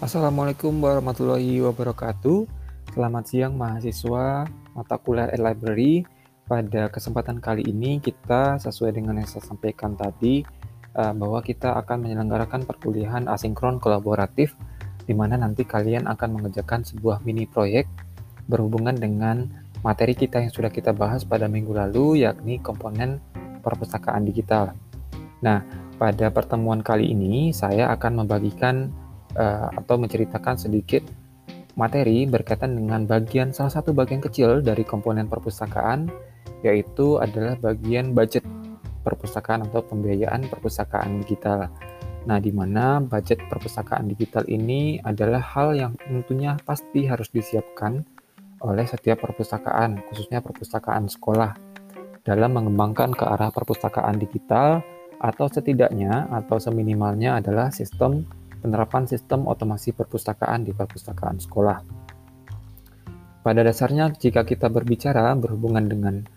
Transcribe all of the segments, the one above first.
Assalamualaikum warahmatullahi wabarakatuh. Selamat siang mahasiswa mata kuliah e-library. Pada kesempatan kali ini kita sesuai dengan yang saya sampaikan tadi eh, bahwa kita akan menyelenggarakan perkuliahan asinkron kolaboratif di mana nanti kalian akan mengerjakan sebuah mini proyek berhubungan dengan materi kita yang sudah kita bahas pada minggu lalu yakni komponen perpustakaan digital. Nah, pada pertemuan kali ini saya akan membagikan uh, atau menceritakan sedikit materi berkaitan dengan bagian salah satu bagian kecil dari komponen perpustakaan yaitu adalah bagian budget perpustakaan atau pembiayaan perpustakaan digital. Nah, di mana budget perpustakaan digital ini adalah hal yang tentunya pasti harus disiapkan oleh setiap perpustakaan, khususnya perpustakaan sekolah, dalam mengembangkan ke arah perpustakaan digital atau setidaknya atau seminimalnya adalah sistem penerapan sistem otomasi perpustakaan di perpustakaan sekolah. Pada dasarnya, jika kita berbicara berhubungan dengan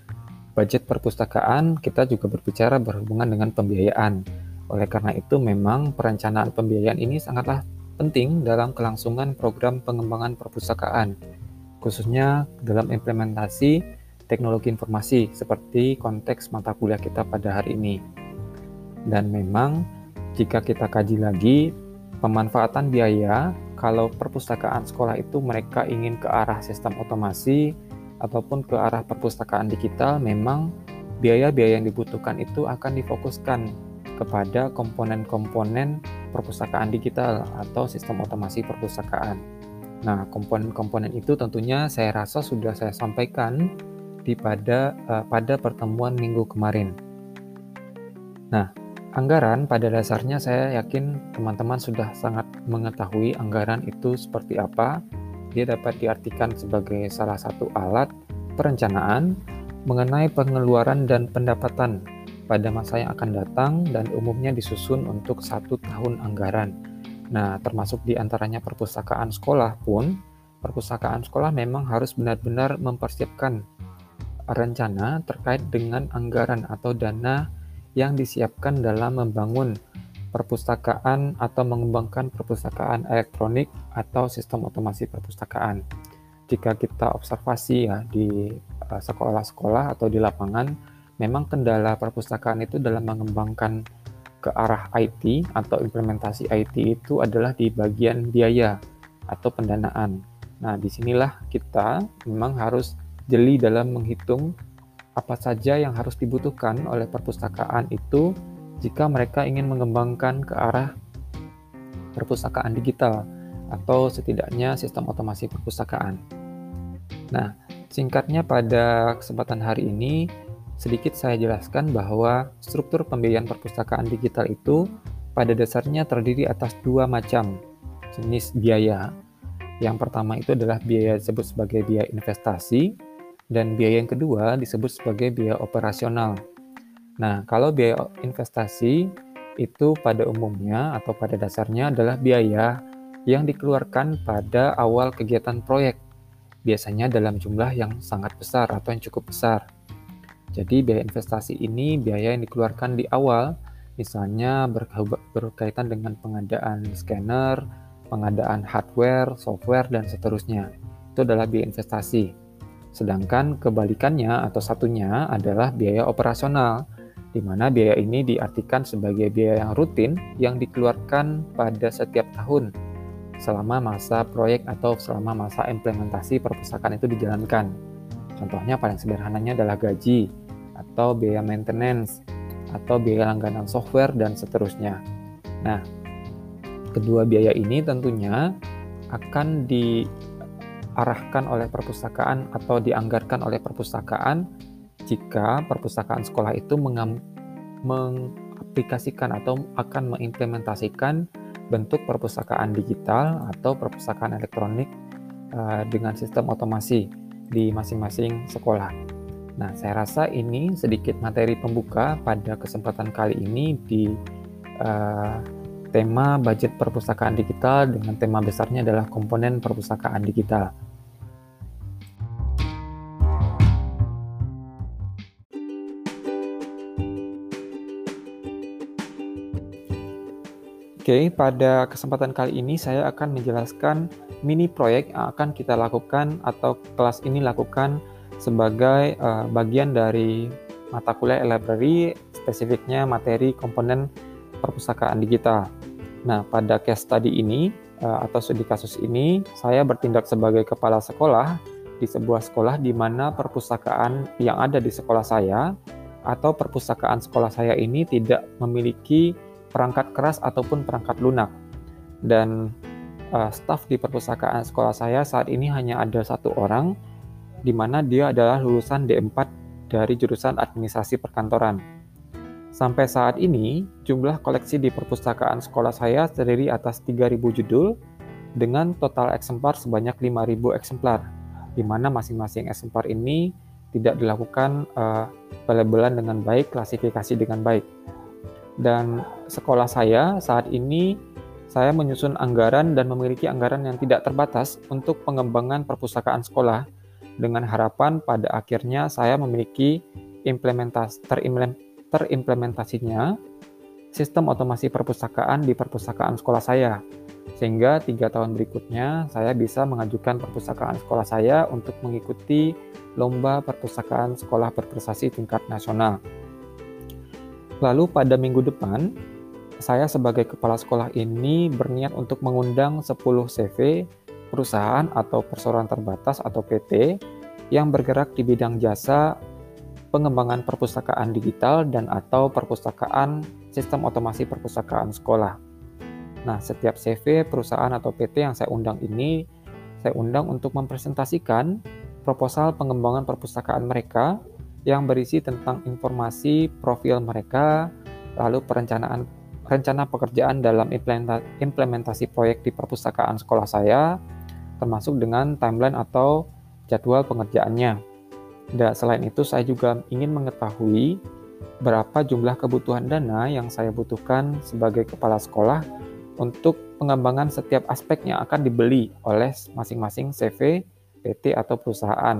budget perpustakaan, kita juga berbicara berhubungan dengan pembiayaan. Oleh karena itu, memang perencanaan pembiayaan ini sangatlah penting dalam kelangsungan program pengembangan perpustakaan, khususnya dalam implementasi teknologi informasi seperti konteks mata kuliah kita pada hari ini. Dan memang, jika kita kaji lagi, pemanfaatan biaya kalau perpustakaan sekolah itu mereka ingin ke arah sistem otomasi ataupun ke arah perpustakaan digital memang biaya-biaya yang dibutuhkan itu akan difokuskan kepada komponen-komponen perpustakaan digital atau sistem otomasi perpustakaan. Nah, komponen-komponen itu tentunya saya rasa sudah saya sampaikan di pada uh, pada pertemuan minggu kemarin. Nah, Anggaran pada dasarnya saya yakin teman-teman sudah sangat mengetahui anggaran itu seperti apa. Dia dapat diartikan sebagai salah satu alat perencanaan mengenai pengeluaran dan pendapatan pada masa yang akan datang dan umumnya disusun untuk satu tahun anggaran. Nah, termasuk di antaranya perpustakaan sekolah pun, perpustakaan sekolah memang harus benar-benar mempersiapkan rencana terkait dengan anggaran atau dana yang disiapkan dalam membangun perpustakaan atau mengembangkan perpustakaan elektronik atau sistem otomasi perpustakaan. Jika kita observasi ya di eh, sekolah-sekolah atau di lapangan, memang kendala perpustakaan itu dalam mengembangkan ke arah IT atau implementasi IT itu adalah di bagian biaya atau pendanaan. Nah, di sinilah kita memang harus jeli dalam menghitung apa saja yang harus dibutuhkan oleh perpustakaan itu jika mereka ingin mengembangkan ke arah perpustakaan digital atau setidaknya sistem otomasi perpustakaan. Nah, singkatnya pada kesempatan hari ini sedikit saya jelaskan bahwa struktur pembiayaan perpustakaan digital itu pada dasarnya terdiri atas dua macam jenis biaya. Yang pertama itu adalah biaya disebut sebagai biaya investasi dan biaya yang kedua disebut sebagai biaya operasional. Nah, kalau biaya investasi itu pada umumnya atau pada dasarnya adalah biaya yang dikeluarkan pada awal kegiatan proyek, biasanya dalam jumlah yang sangat besar atau yang cukup besar. Jadi biaya investasi ini biaya yang dikeluarkan di awal, misalnya berkaitan dengan pengadaan scanner, pengadaan hardware, software, dan seterusnya. Itu adalah biaya investasi. Sedangkan kebalikannya atau satunya adalah biaya operasional, di mana biaya ini diartikan sebagai biaya yang rutin yang dikeluarkan pada setiap tahun selama masa proyek atau selama masa implementasi perpustakaan itu dijalankan. Contohnya paling sederhananya adalah gaji atau biaya maintenance atau biaya langganan software dan seterusnya. Nah, kedua biaya ini tentunya akan di diarahkan oleh perpustakaan atau dianggarkan oleh perpustakaan jika perpustakaan sekolah itu mengaplikasikan atau akan mengimplementasikan bentuk perpustakaan digital atau perpustakaan elektronik uh, dengan sistem otomasi di masing-masing sekolah. Nah, saya rasa ini sedikit materi pembuka pada kesempatan kali ini di uh, tema budget perpustakaan digital dengan tema besarnya adalah komponen perpustakaan digital. Oke, pada kesempatan kali ini saya akan menjelaskan mini proyek yang akan kita lakukan atau kelas ini lakukan sebagai uh, bagian dari mata kuliah library, spesifiknya materi komponen perpustakaan digital. Nah, pada case study ini uh, atau studi kasus ini, saya bertindak sebagai kepala sekolah di sebuah sekolah di mana perpustakaan yang ada di sekolah saya atau perpustakaan sekolah saya ini tidak memiliki perangkat keras ataupun perangkat lunak. Dan uh, staf di perpustakaan sekolah saya saat ini hanya ada satu orang, di mana dia adalah lulusan D4 dari jurusan administrasi perkantoran. Sampai saat ini, jumlah koleksi di perpustakaan sekolah saya terdiri atas 3.000 judul dengan total eksemplar sebanyak 5.000 eksemplar, di mana masing-masing eksemplar ini tidak dilakukan uh, pelabelan dengan baik, klasifikasi dengan baik. Dan sekolah saya saat ini saya menyusun anggaran dan memiliki anggaran yang tidak terbatas untuk pengembangan perpustakaan sekolah dengan harapan pada akhirnya saya memiliki implementas terimplementasinya sistem otomasi perpustakaan di perpustakaan sekolah saya sehingga tiga tahun berikutnya saya bisa mengajukan perpustakaan sekolah saya untuk mengikuti lomba perpustakaan sekolah berprestasi tingkat nasional. Lalu pada minggu depan, saya sebagai kepala sekolah ini berniat untuk mengundang 10 CV perusahaan atau perseroan terbatas atau PT yang bergerak di bidang jasa pengembangan perpustakaan digital dan atau perpustakaan sistem otomasi perpustakaan sekolah. Nah, setiap CV perusahaan atau PT yang saya undang ini saya undang untuk mempresentasikan proposal pengembangan perpustakaan mereka yang berisi tentang informasi profil mereka, lalu perencanaan rencana pekerjaan dalam implementasi proyek di perpustakaan sekolah saya, termasuk dengan timeline atau jadwal pengerjaannya. Dan selain itu, saya juga ingin mengetahui berapa jumlah kebutuhan dana yang saya butuhkan sebagai kepala sekolah untuk pengembangan setiap aspek yang akan dibeli oleh masing-masing CV, PT, atau perusahaan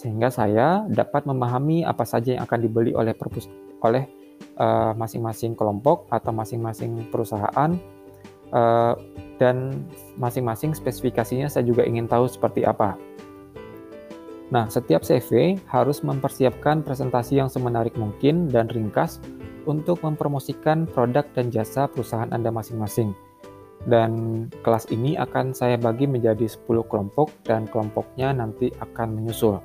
sehingga saya dapat memahami apa saja yang akan dibeli oleh perpus oleh eh, masing-masing uh, kelompok atau masing-masing perusahaan uh, dan masing-masing spesifikasinya saya juga ingin tahu seperti apa. Nah, setiap CV harus mempersiapkan presentasi yang semenarik mungkin dan ringkas untuk mempromosikan produk dan jasa perusahaan Anda masing-masing. Dan kelas ini akan saya bagi menjadi 10 kelompok dan kelompoknya nanti akan menyusul.